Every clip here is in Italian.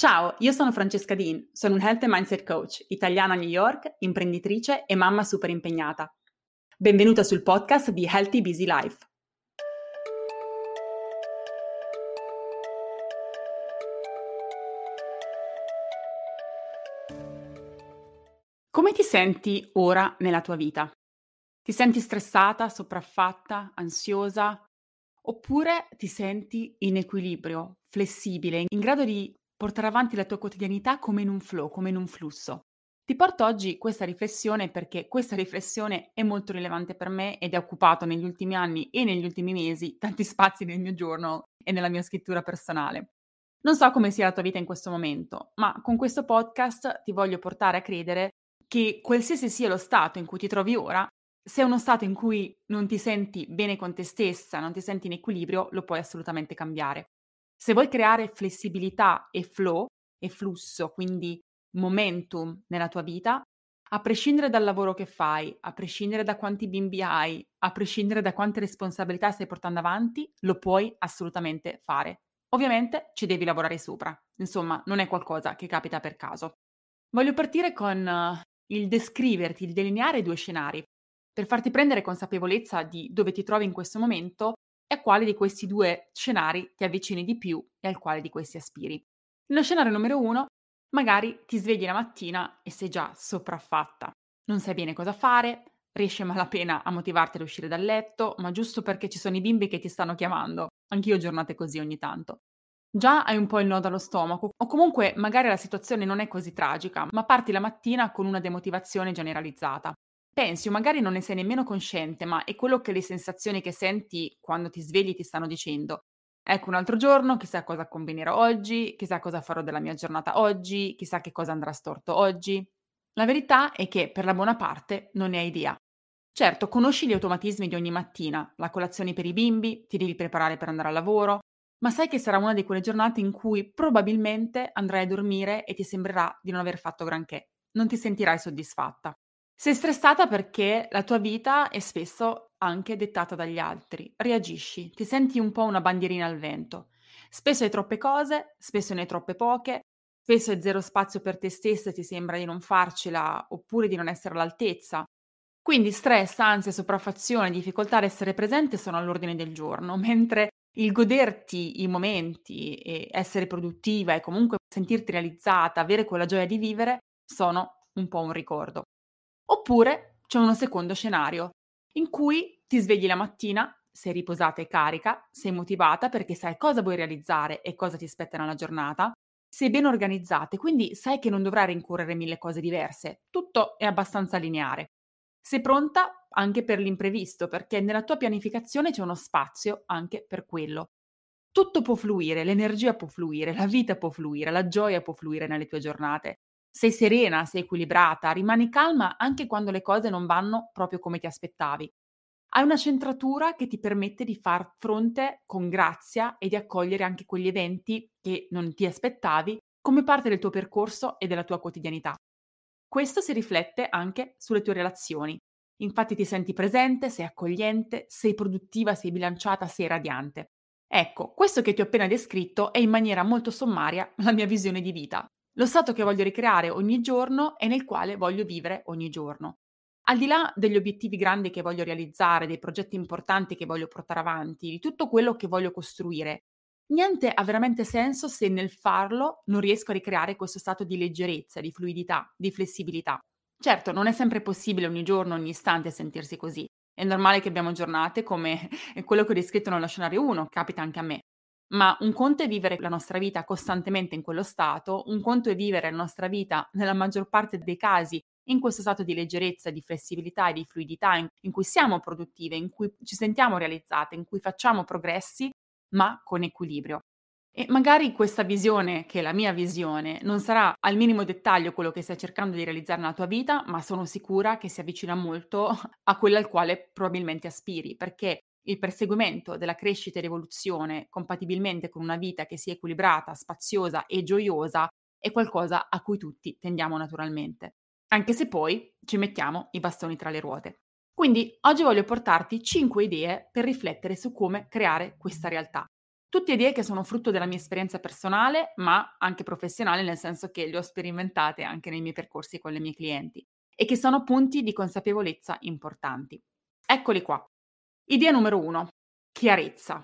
Ciao, io sono Francesca Dean, sono un Health and Mindset Coach, italiana a New York, imprenditrice e mamma super impegnata. Benvenuta sul podcast di Healthy Busy Life. Come ti senti ora nella tua vita? Ti senti stressata, sopraffatta, ansiosa? Oppure ti senti in equilibrio, flessibile, in grado di portare avanti la tua quotidianità come in un flow, come in un flusso. Ti porto oggi questa riflessione perché questa riflessione è molto rilevante per me ed ha occupato negli ultimi anni e negli ultimi mesi tanti spazi nel mio giorno e nella mia scrittura personale. Non so come sia la tua vita in questo momento, ma con questo podcast ti voglio portare a credere che qualsiasi sia lo stato in cui ti trovi ora, se è uno stato in cui non ti senti bene con te stessa, non ti senti in equilibrio, lo puoi assolutamente cambiare. Se vuoi creare flessibilità e flow e flusso, quindi momentum nella tua vita, a prescindere dal lavoro che fai, a prescindere da quanti bimbi hai, a prescindere da quante responsabilità stai portando avanti, lo puoi assolutamente fare. Ovviamente ci devi lavorare sopra, insomma, non è qualcosa che capita per caso. Voglio partire con uh, il descriverti, il delineare due scenari, per farti prendere consapevolezza di dove ti trovi in questo momento e a quale di questi due scenari ti avvicini di più e al quale di questi aspiri. Nello scenario numero uno, magari ti svegli la mattina e sei già sopraffatta. Non sai bene cosa fare, riesci a malapena a motivarti ad uscire dal letto, ma giusto perché ci sono i bimbi che ti stanno chiamando. Anch'io giornate così ogni tanto. Già hai un po' il nodo allo stomaco, o comunque magari la situazione non è così tragica, ma parti la mattina con una demotivazione generalizzata. Pensi o magari non ne sei nemmeno consciente, ma è quello che le sensazioni che senti quando ti svegli ti stanno dicendo. Ecco un altro giorno, chissà cosa combinerò oggi, chissà cosa farò della mia giornata oggi, chissà che cosa andrà storto oggi. La verità è che per la buona parte non ne hai idea. Certo, conosci gli automatismi di ogni mattina, la colazione per i bimbi, ti devi preparare per andare al lavoro, ma sai che sarà una di quelle giornate in cui probabilmente andrai a dormire e ti sembrerà di non aver fatto granché. Non ti sentirai soddisfatta. Sei stressata perché la tua vita è spesso anche dettata dagli altri. Reagisci, ti senti un po' una bandierina al vento. Spesso hai troppe cose, spesso ne hai troppe poche, spesso hai zero spazio per te stessa e ti sembra di non farcela oppure di non essere all'altezza. Quindi stress, ansia, sopraffazione, difficoltà ad essere presente sono all'ordine del giorno, mentre il goderti i momenti e essere produttiva e comunque sentirti realizzata, avere quella gioia di vivere, sono un po' un ricordo. Oppure c'è uno secondo scenario, in cui ti svegli la mattina, sei riposata e carica, sei motivata perché sai cosa vuoi realizzare e cosa ti aspetta nella giornata, sei ben organizzata e quindi sai che non dovrai rincorrere mille cose diverse, tutto è abbastanza lineare. Sei pronta anche per l'imprevisto perché nella tua pianificazione c'è uno spazio anche per quello. Tutto può fluire, l'energia può fluire, la vita può fluire, la gioia può fluire nelle tue giornate. Sei serena, sei equilibrata, rimani calma anche quando le cose non vanno proprio come ti aspettavi. Hai una centratura che ti permette di far fronte con grazia e di accogliere anche quegli eventi che non ti aspettavi come parte del tuo percorso e della tua quotidianità. Questo si riflette anche sulle tue relazioni. Infatti ti senti presente, sei accogliente, sei produttiva, sei bilanciata, sei radiante. Ecco, questo che ti ho appena descritto è in maniera molto sommaria la mia visione di vita, lo stato che voglio ricreare ogni giorno e nel quale voglio vivere ogni giorno. Al di là degli obiettivi grandi che voglio realizzare, dei progetti importanti che voglio portare avanti, di tutto quello che voglio costruire, niente ha veramente senso se nel farlo non riesco a ricreare questo stato di leggerezza, di fluidità, di flessibilità. Certo, non è sempre possibile ogni giorno, ogni istante sentirsi così. È normale che abbiamo giornate come quello che ho descritto nello scenario 1, capita anche a me. Ma un conto è vivere la nostra vita costantemente in quello stato, un conto è vivere la nostra vita nella maggior parte dei casi in questo stato di leggerezza, di flessibilità e di fluidità in, in, cui siamo produttive, in cui ci sentiamo realizzate, in cui facciamo progressi, ma con equilibrio. E magari questa visione, che è la mia visione, non sarà al minimo dettaglio quello che stai cercando di realizzare nella tua vita, ma sono sicura che si avvicina molto a quella al quale probabilmente aspiri, perché il perseguimento della crescita e l'evoluzione compatibilmente con una vita che sia equilibrata, spaziosa e gioiosa è qualcosa a cui tutti tendiamo naturalmente, anche se poi ci mettiamo i bastoni tra le ruote. Quindi oggi voglio portarti 5 idee per riflettere su come creare questa realtà. Tutte idee che sono frutto della mia esperienza personale, ma anche professionale, nel senso che le ho sperimentate anche nei miei percorsi con le mie clienti e che sono punti di consapevolezza importanti. Eccoli qua. Idea numero uno, chiarezza.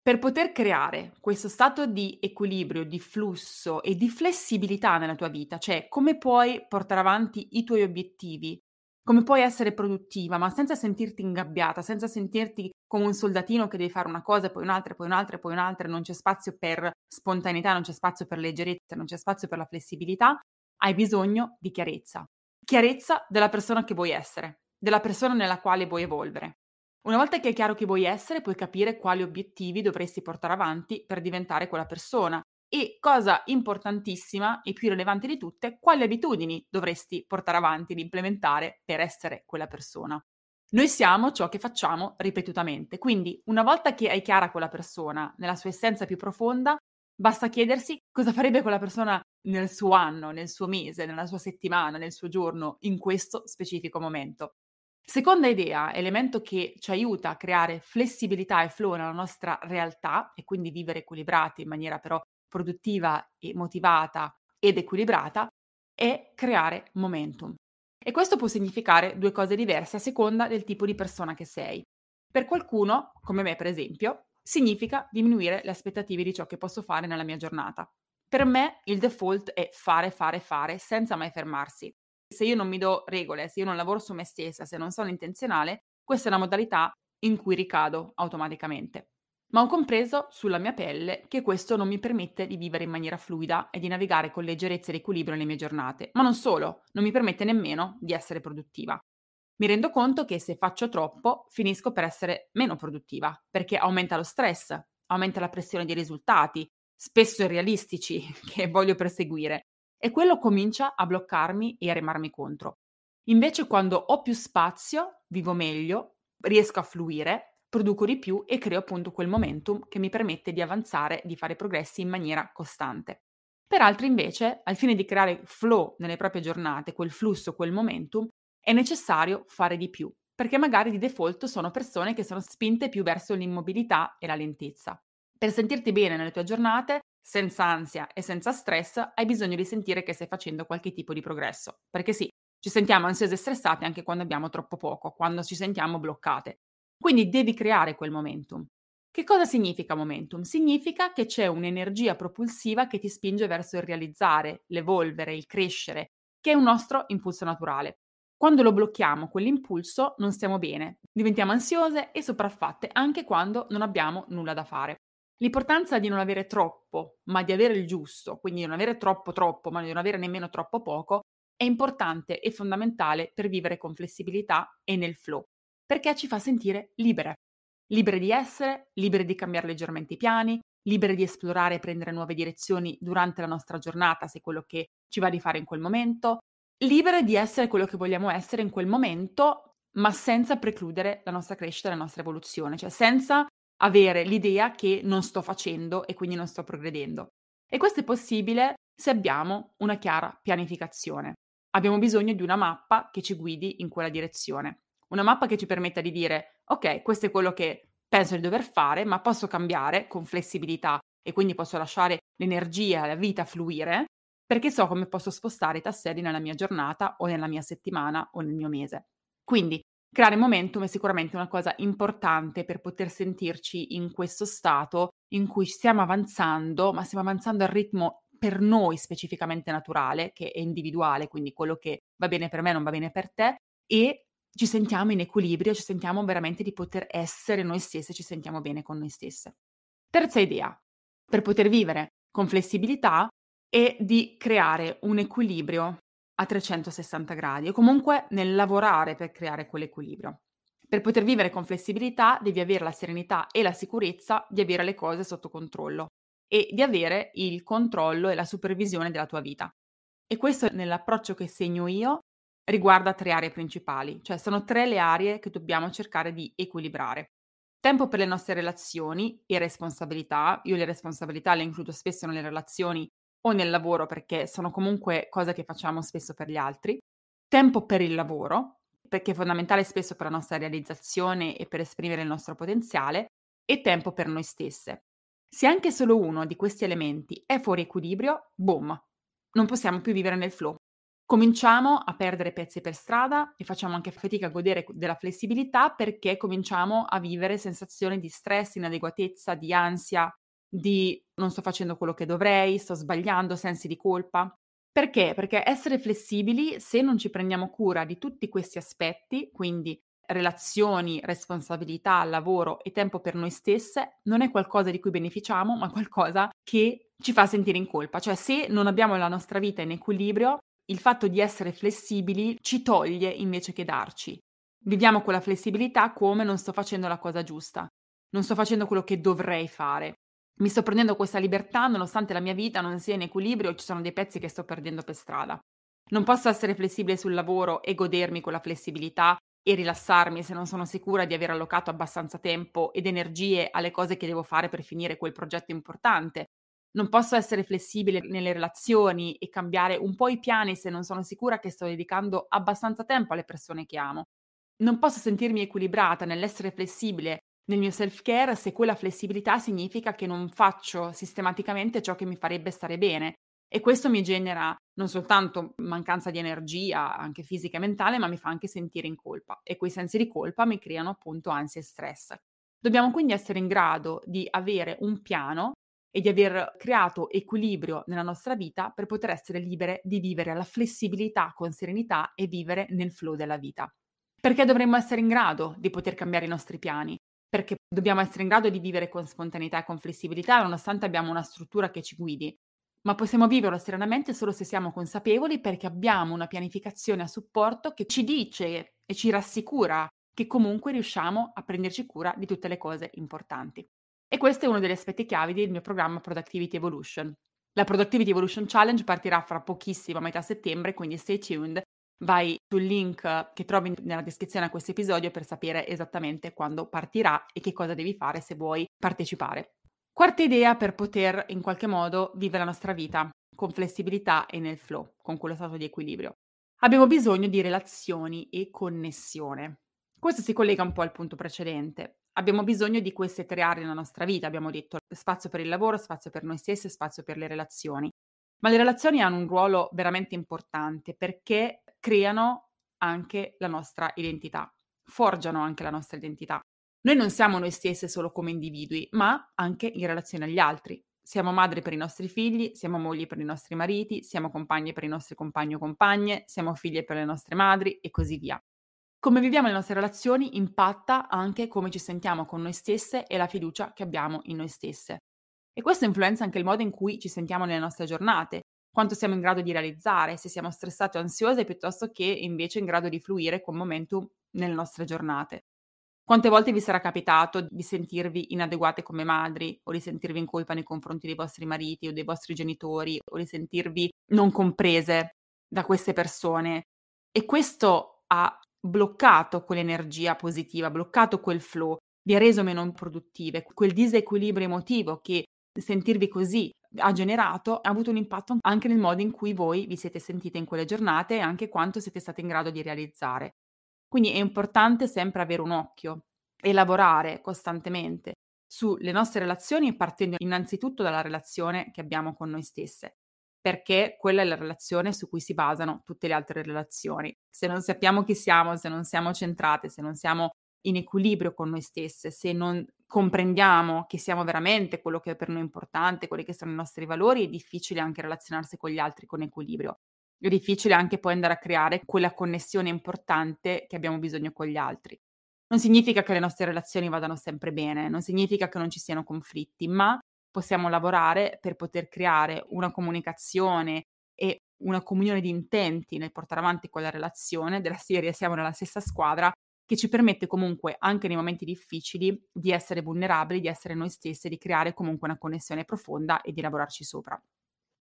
Per poter creare questo stato di equilibrio, di flusso e di flessibilità nella tua vita, cioè come puoi portare avanti i tuoi obiettivi, come puoi essere produttiva, ma senza sentirti ingabbiata, senza sentirti come un soldatino che devi fare una cosa, poi un'altra, poi un'altra, poi un'altra, non c'è spazio per spontaneità, non c'è spazio per leggerezza, non c'è spazio per la flessibilità, hai bisogno di chiarezza. Chiarezza della persona che vuoi essere, della persona nella quale vuoi evolvere. Una volta che è chiaro chi vuoi essere, puoi capire quali obiettivi dovresti portare avanti per diventare quella persona e, cosa importantissima e più rilevante di tutte, quali abitudini dovresti portare avanti ed implementare per essere quella persona. Noi siamo ciò che facciamo ripetutamente, quindi una volta che hai chiara quella persona nella sua essenza più profonda, basta chiedersi cosa farebbe quella persona nel suo anno, nel suo mese, nella sua settimana, nel suo giorno, in questo specifico momento. Seconda idea, elemento che ci aiuta a creare flessibilità e flow nella nostra realtà e quindi vivere equilibrati in maniera però produttiva e motivata ed equilibrata, è creare momentum. E questo può significare due cose diverse a seconda del tipo di persona che sei. Per qualcuno, come me per esempio, significa diminuire le aspettative di ciò che posso fare nella mia giornata. Per me il default è fare, fare, fare senza mai fermarsi se io non mi do regole, se io non lavoro su me stessa, se non sono intenzionale, questa è una modalità in cui ricado automaticamente. Ma ho compreso sulla mia pelle che questo non mi permette di vivere in maniera fluida e di navigare con leggerezza ed equilibrio le mie giornate, ma non solo, non mi permette nemmeno di essere produttiva. Mi rendo conto che se faccio troppo finisco per essere meno produttiva, perché aumenta lo stress, aumenta la pressione dei risultati, spesso irrealistici, che voglio perseguire, e quello comincia a bloccarmi e a remarmi contro. Invece quando ho più spazio, vivo meglio, riesco a fluire, produco di più e creo appunto quel momentum che mi permette di avanzare, di fare progressi in maniera costante. Per altri invece, al fine di creare flow nelle proprie giornate, quel flusso, quel momentum, è necessario fare di più, perché magari di default sono persone che sono spinte più verso l'immobilità e la lentezza. Per sentirti bene nelle tue giornate senza ansia e senza stress, hai bisogno di sentire che stai facendo qualche tipo di progresso. Perché sì, ci sentiamo ansiose e stressate anche quando abbiamo troppo poco, quando ci sentiamo bloccate. Quindi devi creare quel momentum. Che cosa significa momentum? Significa che c'è un'energia propulsiva che ti spinge verso il realizzare, l'evolvere, il crescere, che è un nostro impulso naturale. Quando lo blocchiamo, quell'impulso, non stiamo bene, diventiamo ansiose e sopraffatte anche quando non abbiamo nulla da fare. L'importanza di non avere troppo, ma di avere il giusto, quindi di non avere troppo troppo, ma di non avere nemmeno troppo poco, è importante e fondamentale per vivere con flessibilità e nel flow, perché ci fa sentire libere. Libere di essere, libere di cambiare leggermente i piani, libere di esplorare e prendere nuove direzioni durante la nostra giornata, se è quello che ci va di fare in quel momento, libere di essere quello che vogliamo essere in quel momento, ma senza precludere la nostra crescita e la nostra evoluzione, cioè senza avere l'idea che non sto facendo e quindi non sto progredendo. E questo è possibile se abbiamo una chiara pianificazione. Abbiamo bisogno di una mappa che ci guidi in quella direzione. Una mappa che ci permetta di dire, ok, questo è quello che penso di dover fare, ma posso cambiare con flessibilità e quindi posso lasciare l'energia, la vita fluire, perché so come posso spostare i tasselli nella mia giornata o nella mia settimana o nel mio mese. Quindi Creare momentum è sicuramente una cosa importante per poter sentirci in questo stato in cui stiamo avanzando, ma stiamo avanzando al ritmo per noi specificamente naturale, che è individuale, quindi quello che va bene per me non va bene per te, e ci sentiamo in equilibrio, ci sentiamo veramente di poter essere noi stesse, ci sentiamo bene con noi stesse. Terza idea, per poter vivere con flessibilità è di creare un equilibrio a 360 gradi o comunque nel lavorare per creare quell'equilibrio. Per poter vivere con flessibilità devi avere la serenità e la sicurezza di avere le cose sotto controllo e di avere il controllo e la supervisione della tua vita. E questo nell'approccio che segno io riguarda tre aree principali, cioè sono tre le aree che dobbiamo cercare di equilibrare. Tempo per le nostre relazioni e responsabilità. Io le responsabilità le includo spesso nelle relazioni o nel lavoro perché sono comunque cose che facciamo spesso per gli altri, tempo per il lavoro, perché è fondamentale spesso per la nostra realizzazione e per esprimere il nostro potenziale, e tempo per noi stesse. Se anche solo uno di questi elementi è fuori equilibrio, boom, non possiamo più vivere nel flow. Cominciamo a perdere pezzi per strada e facciamo anche fatica a godere della flessibilità perché cominciamo a vivere sensazioni di stress, inadeguatezza, di ansia, di non sto facendo quello che dovrei, sto sbagliando, sensi di colpa. Perché? Perché essere flessibili, se non ci prendiamo cura di tutti questi aspetti, quindi relazioni, responsabilità, lavoro e tempo per noi stesse, non è qualcosa di cui beneficiamo, ma qualcosa che ci fa sentire in colpa. Cioè, se non abbiamo la nostra vita in equilibrio, il fatto di essere flessibili ci toglie invece che darci. Viviamo con la flessibilità come non sto facendo la cosa giusta, non sto facendo quello che dovrei fare. Mi sto prendendo questa libertà nonostante la mia vita non sia in equilibrio e ci sono dei pezzi che sto perdendo per strada. Non posso essere flessibile sul lavoro e godermi quella flessibilità e rilassarmi se non sono sicura di aver allocato abbastanza tempo ed energie alle cose che devo fare per finire quel progetto importante. Non posso essere flessibile nelle relazioni e cambiare un po' i piani se non sono sicura che sto dedicando abbastanza tempo alle persone che amo. Non posso sentirmi equilibrata nell'essere flessibile nel mio self-care se quella flessibilità significa che non faccio sistematicamente ciò che mi farebbe stare bene e questo mi genera non soltanto mancanza di energia, anche fisica e mentale, ma mi fa anche sentire in colpa e quei sensi di colpa mi creano appunto ansia e stress. Dobbiamo quindi essere in grado di avere un piano e di aver creato equilibrio nella nostra vita per poter essere libere di vivere la flessibilità con serenità e vivere nel flow della vita. Perché dovremmo essere in grado di poter cambiare i nostri piani? Perché dobbiamo essere in grado di vivere con spontaneità e con flessibilità nonostante abbiamo una struttura che ci guidi ma possiamo viverlo serenamente solo se siamo consapevoli perché abbiamo una pianificazione a supporto che ci dice e ci rassicura che comunque riusciamo a prenderci cura di tutte le cose importanti. E questo è uno degli aspetti chiavi del mio programma Productivity Evolution. La Productivity Evolution Challenge partirà fra pochissimo, a metà settembre, quindi stay tuned. Vai sul link che trovi nella descrizione a questo episodio per sapere esattamente quando partirà e che cosa devi fare se vuoi partecipare. Quarta idea per poter in qualche modo vivere la nostra vita con flessibilità e nel flow, con quello stato di equilibrio. Abbiamo bisogno di relazioni e connessione. Questo si collega un po' al punto precedente. Abbiamo bisogno di queste tre aree nella nostra vita, abbiamo detto spazio per il lavoro, spazio per noi stessi, spazio per le relazioni. Ma le relazioni hanno un ruolo veramente importante perché creano anche la nostra identità, forgiano anche la nostra identità. Noi non siamo noi stesse solo come individui, ma anche in relazione agli altri. Siamo madri per i nostri figli, siamo mogli per i nostri mariti, siamo compagne per i nostri compagni o compagne, siamo figlie per le nostre madri e così via. Come viviamo le nostre relazioni impatta anche come ci sentiamo con noi stesse e la fiducia che abbiamo in noi stesse. E questo influenza anche il modo in cui ci sentiamo nelle nostre giornate, quanto siamo in grado di realizzare, se siamo stressate o ansiose piuttosto che invece in grado di fluire con momentum nelle nostre giornate. Quante volte vi sarà capitato di sentirvi inadeguate come madri o di sentirvi in colpa nei confronti dei vostri mariti o dei vostri genitori o di sentirvi non comprese da queste persone? E questo ha bloccato quell'energia positiva, bloccato quel flow, vi ha reso meno produttive. Quel disequilibrio emotivo che sentirvi così ha generato ha avuto un impatto anche nel modo in cui voi vi siete sentite in quelle giornate e anche quanto siete state in grado di realizzare. Quindi è importante sempre avere un occhio e lavorare costantemente sulle nostre relazioni partendo innanzitutto dalla relazione che abbiamo con noi stesse, perché quella è la relazione su cui si basano tutte le altre relazioni. Se non sappiamo chi siamo, se non siamo centrate, se non siamo in equilibrio con noi stesse, se non comprendiamo che siamo veramente quello che è per noi importante, quelli che sono i nostri valori, è difficile anche relazionarsi con gli altri con equilibrio è difficile anche poi andare a creare quella connessione importante che abbiamo bisogno con gli altri. Non significa che le nostre relazioni vadano sempre bene, non significa che non ci siano conflitti, ma possiamo lavorare per poter creare una comunicazione e una comunione di intenti nel portare avanti quella relazione della serie siamo nella stessa squadra che ci permette comunque anche nei momenti difficili di essere vulnerabili, di essere noi stessi, di creare comunque una connessione profonda e di lavorarci sopra.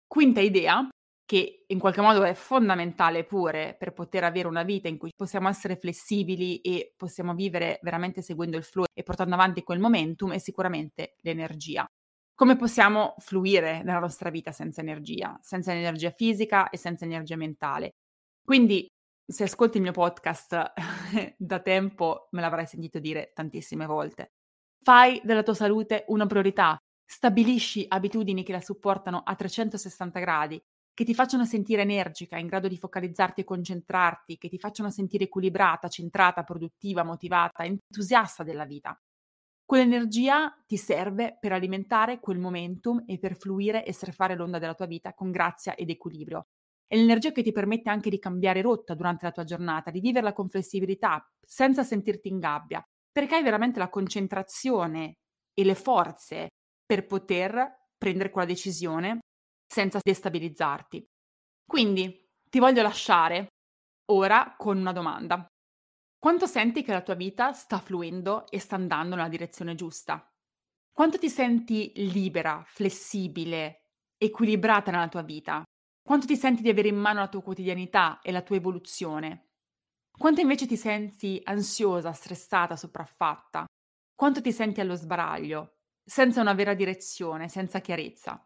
Quinta idea che in qualche modo è fondamentale pure per poter avere una vita in cui possiamo essere flessibili e possiamo vivere veramente seguendo il flow e portando avanti quel momentum, è sicuramente l'energia. Come possiamo fluire nella nostra vita senza energia, senza energia fisica e senza energia mentale? Quindi, se ascolti il mio podcast da tempo, me l'avrai sentito dire tantissime volte. Fai della tua salute una priorità, Stabilisci abitudini che la supportano a 360 gradi, che ti facciano sentire energica, in grado di focalizzarti e concentrarti, che ti facciano sentire equilibrata, centrata, produttiva, motivata, entusiasta della vita. Quell'energia ti serve per alimentare quel momentum e per fluire e surfare l'onda della tua vita con grazia ed equilibrio. È l'energia che ti permette anche di cambiare rotta durante la tua giornata, di viverla con flessibilità, senza sentirti in gabbia, perché hai veramente la concentrazione e le forze per poter prendere quella decisione senza destabilizzarti. Quindi ti voglio lasciare ora con una domanda. Quanto senti che la tua vita sta fluendo e sta andando nella direzione giusta? Quanto ti senti libera, flessibile, equilibrata nella tua vita? Quanto ti senti di avere in mano la tua quotidianità e la tua evoluzione? Quanto invece ti senti ansiosa, stressata, sopraffatta? Quanto ti senti allo sbaraglio? senza una vera direzione, senza chiarezza.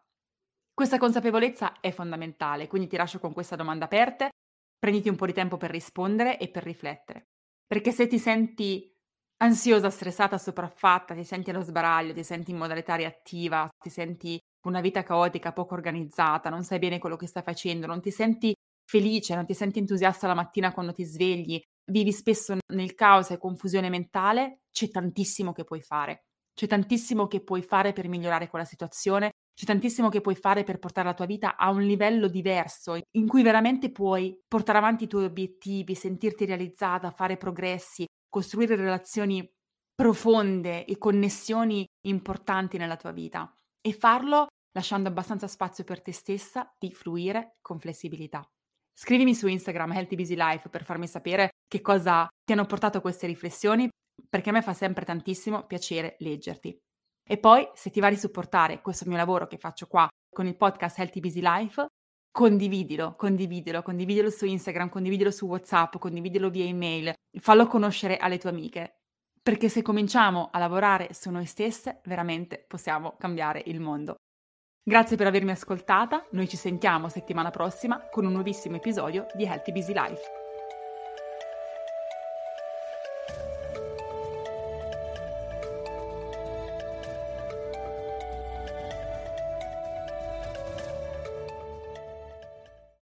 Questa consapevolezza è fondamentale, quindi ti lascio con questa domanda aperte, prenditi un po' di tempo per rispondere e per riflettere. Perché se ti senti ansiosa, stressata, sopraffatta, ti senti allo sbaraglio, ti senti in modalità reattiva, ti senti una vita caotica, poco organizzata, non sai bene quello che stai facendo, non ti senti felice, non ti senti entusiasta la mattina quando ti svegli, vivi spesso nel caos e confusione mentale, c'è tantissimo che puoi fare. C'è tantissimo che puoi fare per migliorare quella situazione, c'è tantissimo che puoi fare per portare la tua vita a un livello diverso, in cui veramente puoi portare avanti i tuoi obiettivi, sentirti realizzata, fare progressi, costruire relazioni profonde e connessioni importanti nella tua vita e farlo lasciando abbastanza spazio per te stessa di fluire con flessibilità. Scrivimi su Instagram Healthy Busy Life per farmi sapere che cosa ti hanno portato queste riflessioni perché a me fa sempre tantissimo piacere leggerti. E poi, se ti va di supportare questo mio lavoro che faccio qua con il podcast Healthy Busy Life, condividilo, condividilo, condividilo su Instagram, condividilo su WhatsApp, condividilo via email, fallo conoscere alle tue amiche. Perché se cominciamo a lavorare su noi stesse, veramente possiamo cambiare il mondo. Grazie per avermi ascoltata, noi ci sentiamo settimana prossima con un nuovissimo episodio di Healthy Busy Life.